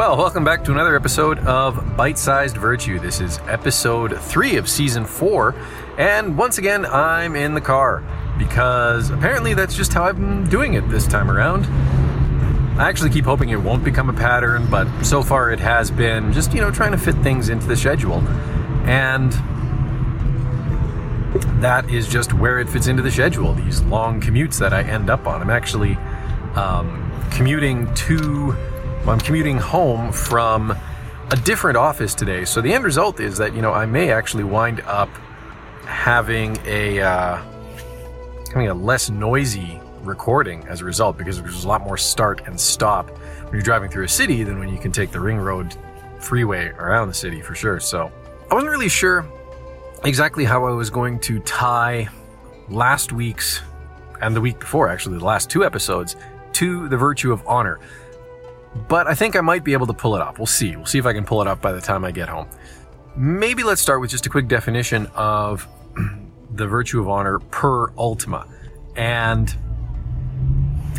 Well, welcome back to another episode of Bite Sized Virtue. This is episode three of season four, and once again, I'm in the car because apparently that's just how I'm doing it this time around. I actually keep hoping it won't become a pattern, but so far it has been just, you know, trying to fit things into the schedule. And that is just where it fits into the schedule, these long commutes that I end up on. I'm actually um, commuting to I'm commuting home from a different office today. So the end result is that, you know, I may actually wind up having a uh, having a less noisy recording as a result because there's a lot more start and stop when you're driving through a city than when you can take the ring road freeway around the city for sure. So I wasn't really sure exactly how I was going to tie last week's and the week before, actually, the last two episodes, to the virtue of honor but I think I might be able to pull it off. We'll see. We'll see if I can pull it off by the time I get home. Maybe let's start with just a quick definition of the virtue of honor per Ultima. And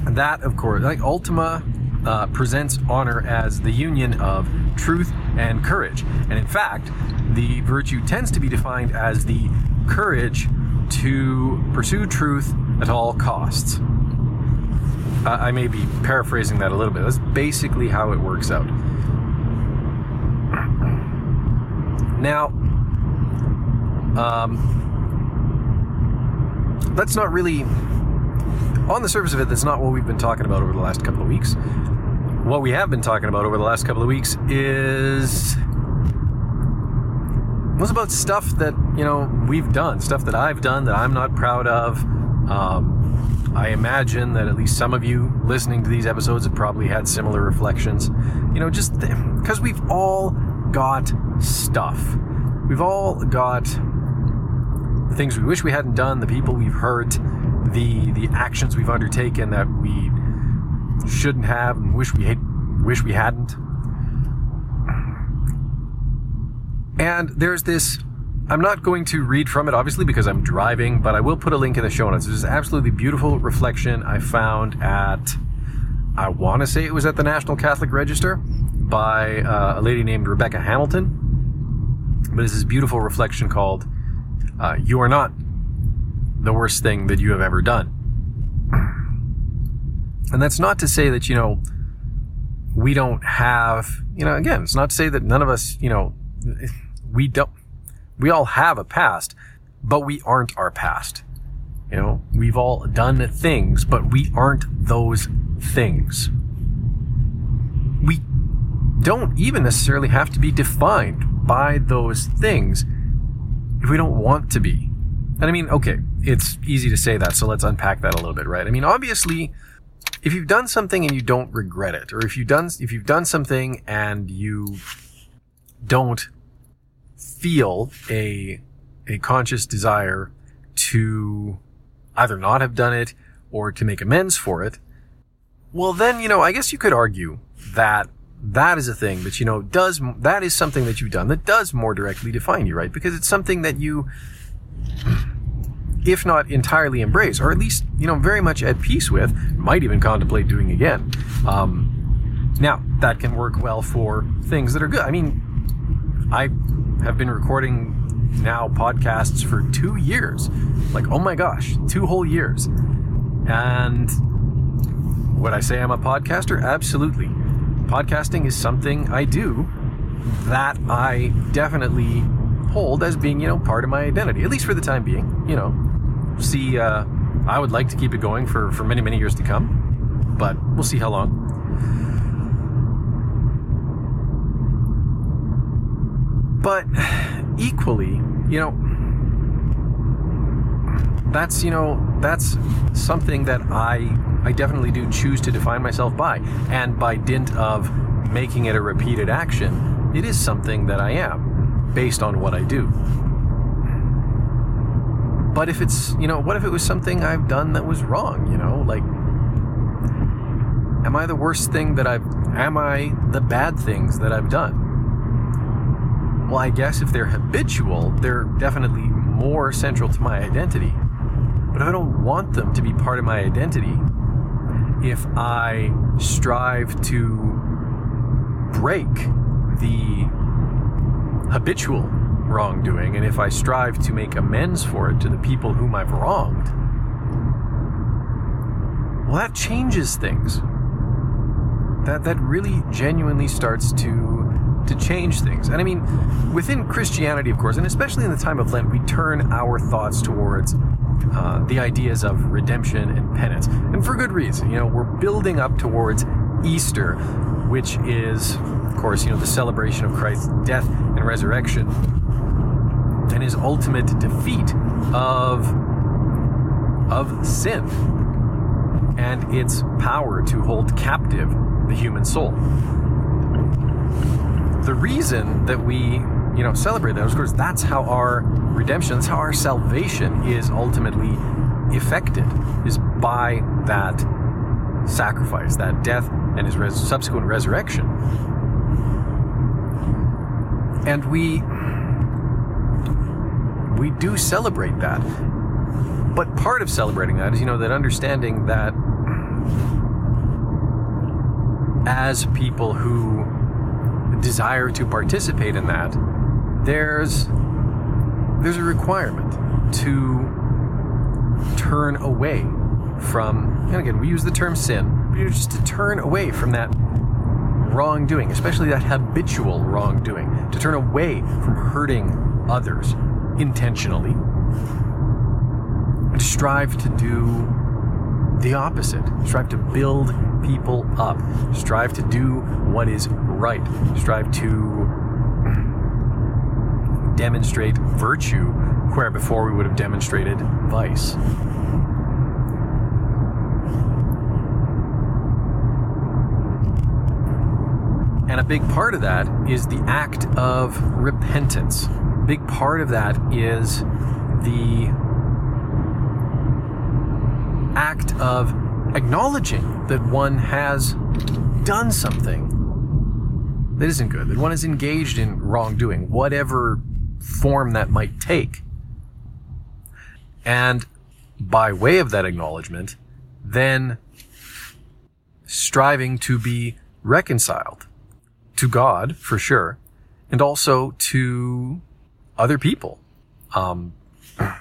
that, of course, like Ultima uh, presents honor as the union of truth and courage. And in fact, the virtue tends to be defined as the courage to pursue truth at all costs. I may be paraphrasing that a little bit. That's basically how it works out. Now, um, that's not really, on the surface of it, that's not what we've been talking about over the last couple of weeks. What we have been talking about over the last couple of weeks is was about stuff that you know we've done, stuff that I've done that I'm not proud of. Um, I imagine that at least some of you listening to these episodes have probably had similar reflections. You know, just because we've all got stuff. We've all got the things we wish we hadn't done, the people we've hurt, the the actions we've undertaken that we shouldn't have and wish we wish we hadn't. And there's this I'm not going to read from it, obviously, because I'm driving, but I will put a link in the show notes. There's absolutely beautiful reflection I found at, I want to say it was at the National Catholic Register by uh, a lady named Rebecca Hamilton. But it's this beautiful reflection called, uh, You Are Not the Worst Thing That You Have Ever Done. And that's not to say that, you know, we don't have, you know, again, it's not to say that none of us, you know, we don't, we all have a past, but we aren't our past. You know, we've all done things, but we aren't those things. We don't even necessarily have to be defined by those things if we don't want to be. And I mean, okay, it's easy to say that, so let's unpack that a little bit, right? I mean, obviously, if you've done something and you don't regret it, or if you've done if you've done something and you don't feel a a conscious desire to either not have done it or to make amends for it, well then, you know, I guess you could argue that that is a thing that, you know, does, that is something that you've done that does more directly define you, right? Because it's something that you, if not entirely embrace, or at least, you know, very much at peace with, might even contemplate doing again. Um, now, that can work well for things that are good. I mean, I have been recording now podcasts for two years. Like, oh my gosh, two whole years. And would I say I'm a podcaster? Absolutely. Podcasting is something I do that I definitely hold as being, you know, part of my identity, at least for the time being. You know, see, uh, I would like to keep it going for, for many, many years to come, but we'll see how long. But equally, you know, that's, you know, that's something that I I definitely do choose to define myself by. And by dint of making it a repeated action, it is something that I am based on what I do. But if it's, you know, what if it was something I've done that was wrong, you know? Like, am I the worst thing that I've, am I the bad things that I've done? Well, I guess if they're habitual, they're definitely more central to my identity. But I don't want them to be part of my identity, if I strive to break the habitual wrongdoing and if I strive to make amends for it to the people whom I've wronged, well, that changes things. That that really genuinely starts to to change things. And I mean, within Christianity, of course, and especially in the time of Lent, we turn our thoughts towards uh, the ideas of redemption and penance, and for good reason. You know, we're building up towards Easter, which is, of course, you know, the celebration of Christ's death and resurrection and his ultimate defeat of of sin and its power to hold captive the human soul. The reason that we, you know, celebrate that, of course, that's how our redemption, that's how our salvation is ultimately effected, is by that sacrifice, that death and his res- subsequent resurrection. And we we do celebrate that. But part of celebrating that is, you know, that understanding that as people who desire to participate in that, there's there's a requirement to turn away from and again we use the term sin, but just to turn away from that wrongdoing, especially that habitual wrongdoing, to turn away from hurting others intentionally, and to strive to do the opposite. Strive to build people up. Strive to do what is right. Strive to demonstrate virtue where before we would have demonstrated vice. And a big part of that is the act of repentance. Big part of that is the act of acknowledging that one has done something that isn't good, that one is engaged in wrongdoing, whatever form that might take. And by way of that acknowledgement, then striving to be reconciled to God, for sure, and also to other people. Um,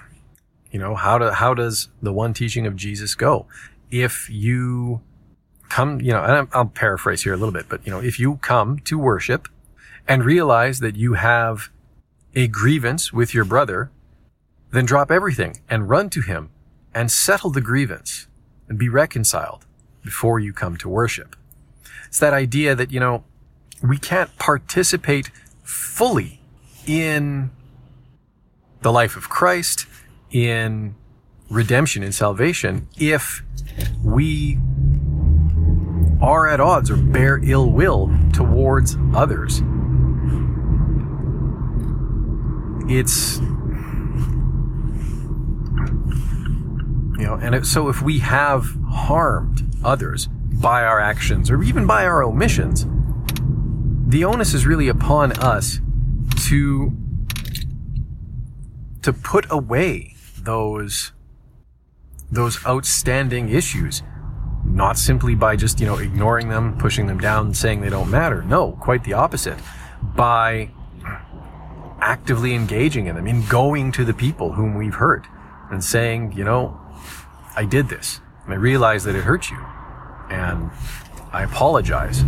you know, how do, how does the one teaching of Jesus go? If you come, you know, and I'll paraphrase here a little bit, but you know, if you come to worship and realize that you have a grievance with your brother, then drop everything and run to him and settle the grievance and be reconciled before you come to worship. It's that idea that, you know, we can't participate fully in the life of Christ, in redemption, in salvation, if we are at odds or bear ill will towards others. It's, you know, and it, so if we have harmed others by our actions or even by our omissions, the onus is really upon us to to put away those those outstanding issues. Not simply by just you know ignoring them pushing them down saying they don't matter. No quite the opposite. By actively engaging in them in going to the people whom we've hurt and saying you know i did this and i realize that it hurt you and i apologize.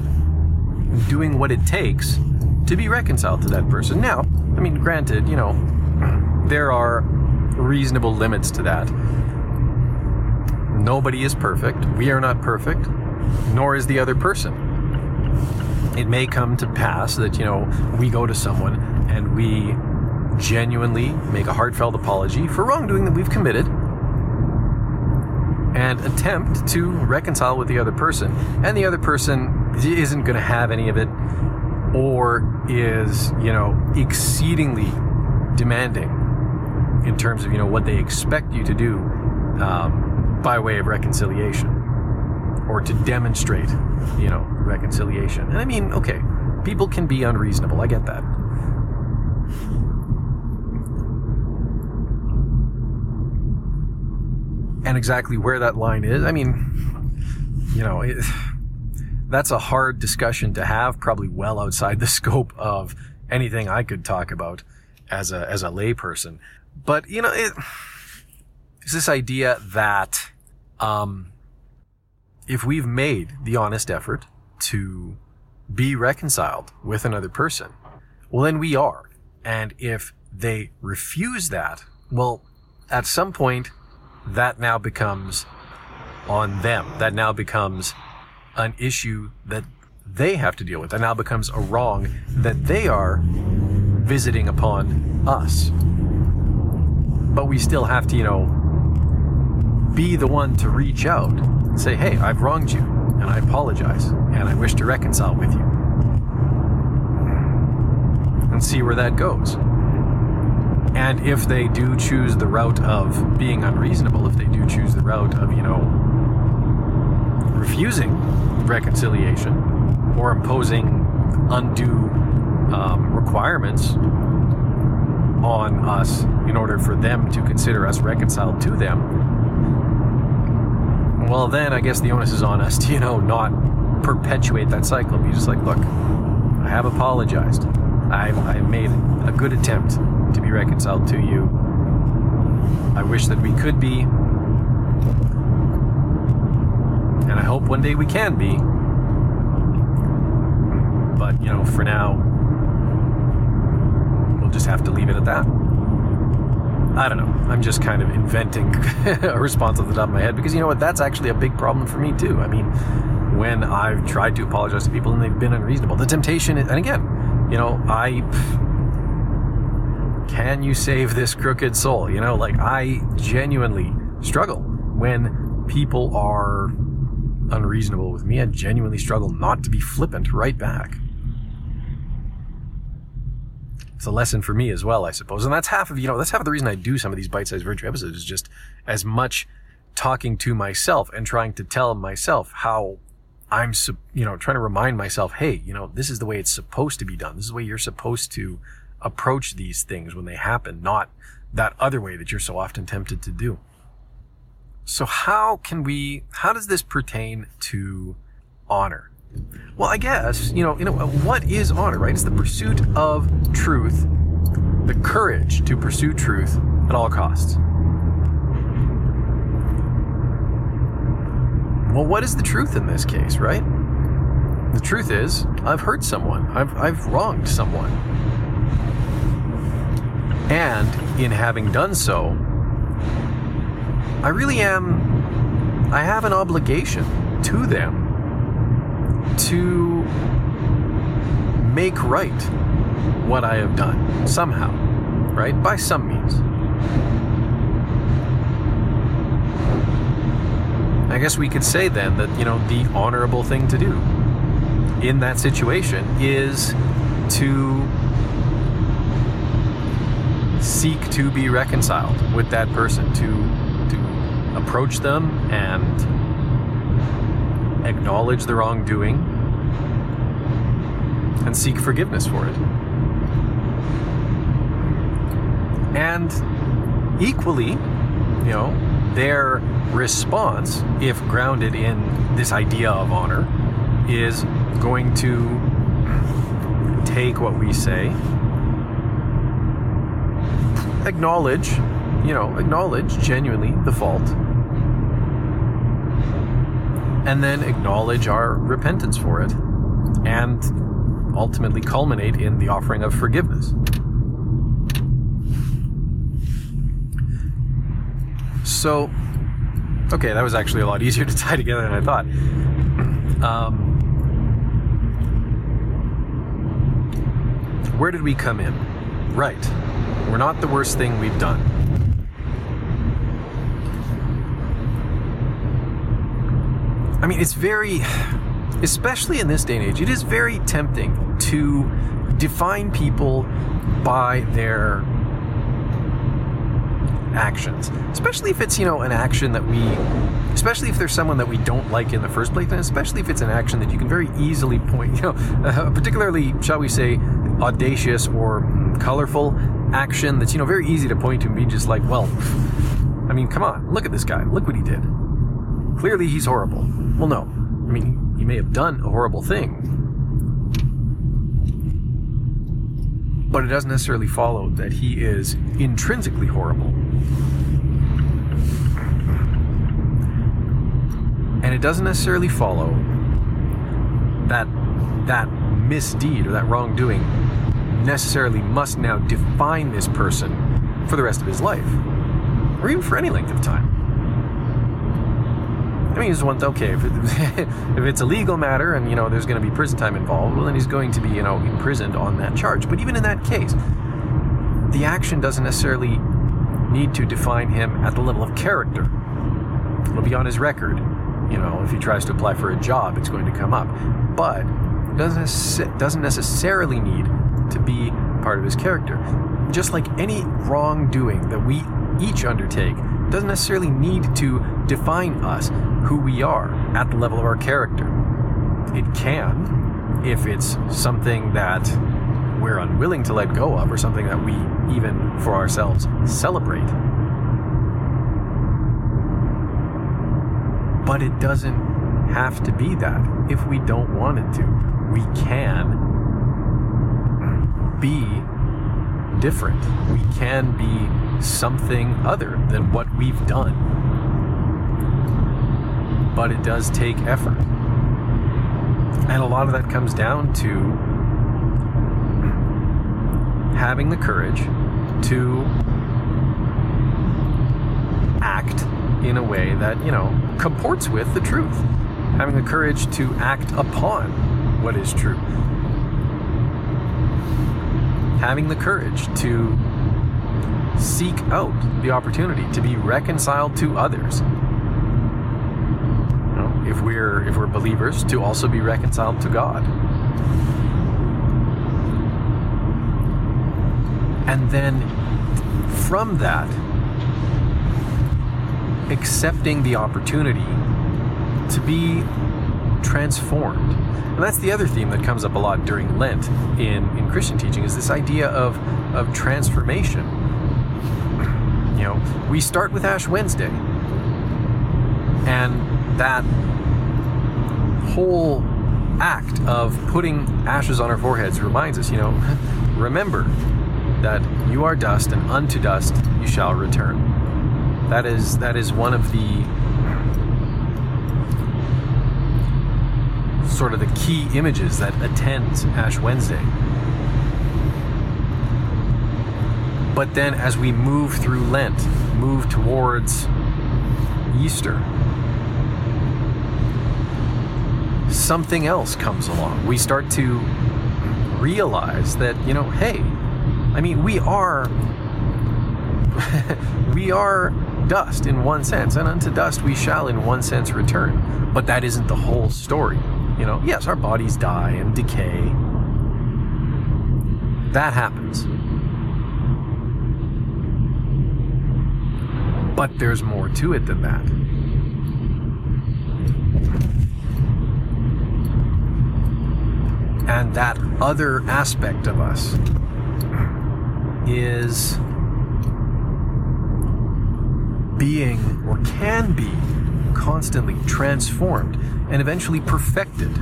Doing what it takes to be reconciled to that person. Now i mean granted you know there are reasonable limits to that. Nobody is perfect. We are not perfect, nor is the other person. It may come to pass that, you know, we go to someone and we genuinely make a heartfelt apology for wrongdoing that we've committed and attempt to reconcile with the other person. And the other person isn't going to have any of it or is, you know, exceedingly demanding in terms of you know what they expect you to do um, by way of reconciliation or to demonstrate you know reconciliation and i mean okay people can be unreasonable i get that and exactly where that line is i mean you know it, that's a hard discussion to have, probably well outside the scope of anything I could talk about as a as a layperson. But you know, it, it's this idea that um, if we've made the honest effort to be reconciled with another person, well, then we are. And if they refuse that, well, at some point, that now becomes on them. That now becomes an issue that they have to deal with. That now becomes a wrong that they are visiting upon us. But we still have to, you know, be the one to reach out and say, hey, I've wronged you, and I apologize, and I wish to reconcile with you. And see where that goes. And if they do choose the route of being unreasonable, if they do choose the route of, you know, refusing reconciliation or imposing undue um, requirements on us in order for them to consider us reconciled to them, well, then I guess the onus is on us to, you know, not perpetuate that cycle. Be just like, look, I have apologized. I've, I've made a good attempt to be reconciled to you. I wish that we could be. And I hope one day we can be. But, you know, for now, we'll just have to leave it at that. I don't know. I'm just kind of inventing a response off the top of my head because you know what? That's actually a big problem for me too. I mean, when I've tried to apologize to people and they've been unreasonable, the temptation, and again, you know, I can you save this crooked soul? You know, like I genuinely struggle when people are unreasonable with me. I genuinely struggle not to be flippant right back it's a lesson for me as well, I suppose. And that's half of, you know, that's half of the reason I do some of these bite-sized virtue episodes is just as much talking to myself and trying to tell myself how I'm, you know, trying to remind myself, hey, you know, this is the way it's supposed to be done. This is the way you're supposed to approach these things when they happen, not that other way that you're so often tempted to do. So how can we, how does this pertain to honor? Well, I guess, you know, you know, what is honor, right? It's the pursuit of truth, the courage to pursue truth at all costs. Well, what is the truth in this case, right? The truth is, I've hurt someone. I've, I've wronged someone. And in having done so, I really am, I have an obligation to them to make right what I have done somehow, right? By some means. I guess we could say then that, you know, the honorable thing to do in that situation is to seek to be reconciled with that person, to to approach them and acknowledge the wrongdoing, and seek forgiveness for it. And equally, you know, their response, if grounded in this idea of honor, is going to take what we say, acknowledge, you know, acknowledge genuinely the fault, and then acknowledge our repentance for it and ultimately culminate in the offering of forgiveness. So, okay, that was actually a lot easier to tie together than I thought. Um, where did we come in? Right. We're not the worst thing we've done. I mean, it's very, especially in this day and age, it is very tempting to define people by their actions, especially if it's, you know, an action that we, especially if there's someone that we don't like in the first place, and especially if it's an action that you can very easily point, you know, uh, particularly, shall we say, audacious or colorful action that's, you know, very easy to point to and be just like, well, I mean, come on, look at this guy, look what he did. Clearly he's horrible. Well, no. I mean, he may have done a horrible thing. But it doesn't necessarily follow that he is intrinsically horrible. And it doesn't necessarily follow that that misdeed or that wrongdoing necessarily must now define this person for the rest of his life, or even for any length of time. I mean, he's one. Okay, if, it, if it's a legal matter and you know there's going to be prison time involved, well, then he's going to be you know imprisoned on that charge. But even in that case, the action doesn't necessarily need to define him at the level of character. It'll be on his record. You know, if he tries to apply for a job, it's going to come up. But doesn't doesn't necessarily need to be part of his character. Just like any wrongdoing that we each undertake doesn't necessarily need to define us, who we are, at the level of our character. It can, if it's something that we're unwilling to let go of, or something that we, even for ourselves, celebrate. But it doesn't have to be that if we don't want it to. We can be different. We can be something other than what we've done. But it does take effort. And a lot of that comes down to having the courage to act in a way that, you know, comports with the truth. Having the courage to act upon what is true having the courage to seek out the opportunity to be reconciled to others. You know, if we're if we're believers, to also be reconciled to God. And then from that, accepting the opportunity to be transformed and that's the other theme that comes up a lot during Lent in, in Christian teaching is this idea of, of transformation. You know, we start with Ash Wednesday, and that whole act of putting ashes on our foreheads reminds us, you know, remember that you are dust and unto dust you shall return. That is that is one of the sort of the key images that attends Ash Wednesday. But then as we move through Lent, move towards Easter, something else comes along. We start to realize that, you know, hey, I mean, we are we are dust in one sense, and unto dust we shall in one sense return. But that isn't the whole story. You know, yes, our bodies die and decay. That happens. But there's more to it than that. And that other aspect of us is being or can be constantly transformed and eventually perfected.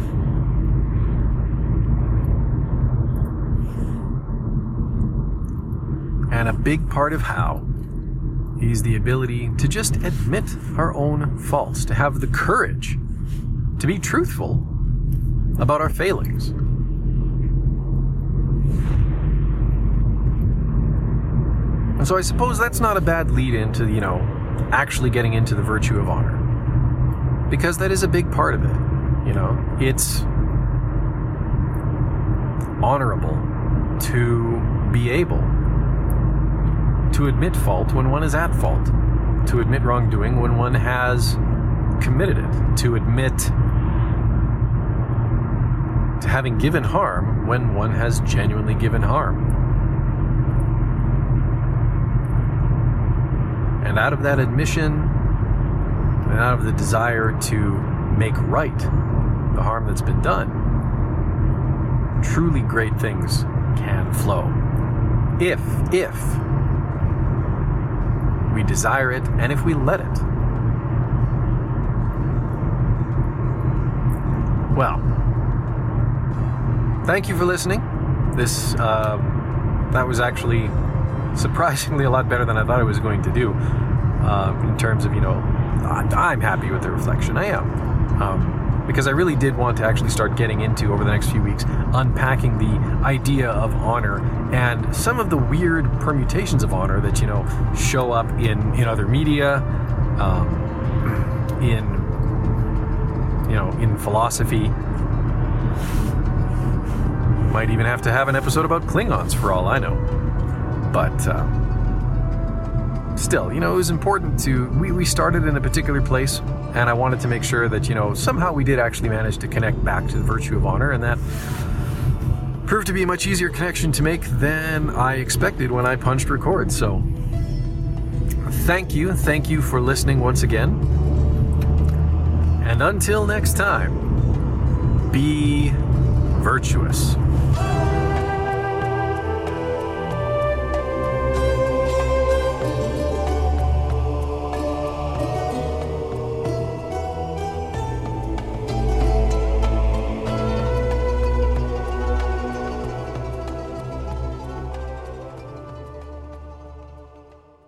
And a big part of how is the ability to just admit our own faults, to have the courage to be truthful about our failings. And so I suppose that's not a bad lead into, you know, actually getting into the virtue of honor because that is a big part of it. You know, it's honorable to be able to admit fault when one is at fault, to admit wrongdoing when one has committed it, to admit to having given harm when one has genuinely given harm. And out of that admission and out of the desire to make right the harm that's been done, truly great things can flow. If, if we desire it and if we let it. Well, thank you for listening. This uh, that was actually surprisingly a lot better than I thought it was going to do. Uh, in terms of you know, I'm happy with the reflection. I am. Um, because I really did want to actually start getting into over the next few weeks, unpacking the idea of honor and some of the weird permutations of honor that you know show up in in other media, um, in you know in philosophy. Might even have to have an episode about Klingons for all I know, but. Uh, still, you know, it was important to. We, we started in a particular place, and I wanted to make sure that, you know, somehow we did actually manage to connect back to the virtue of honor, and that proved to be a much easier connection to make than I expected when I punched record. So, thank you. Thank you for listening once again. And until next time, be virtuous.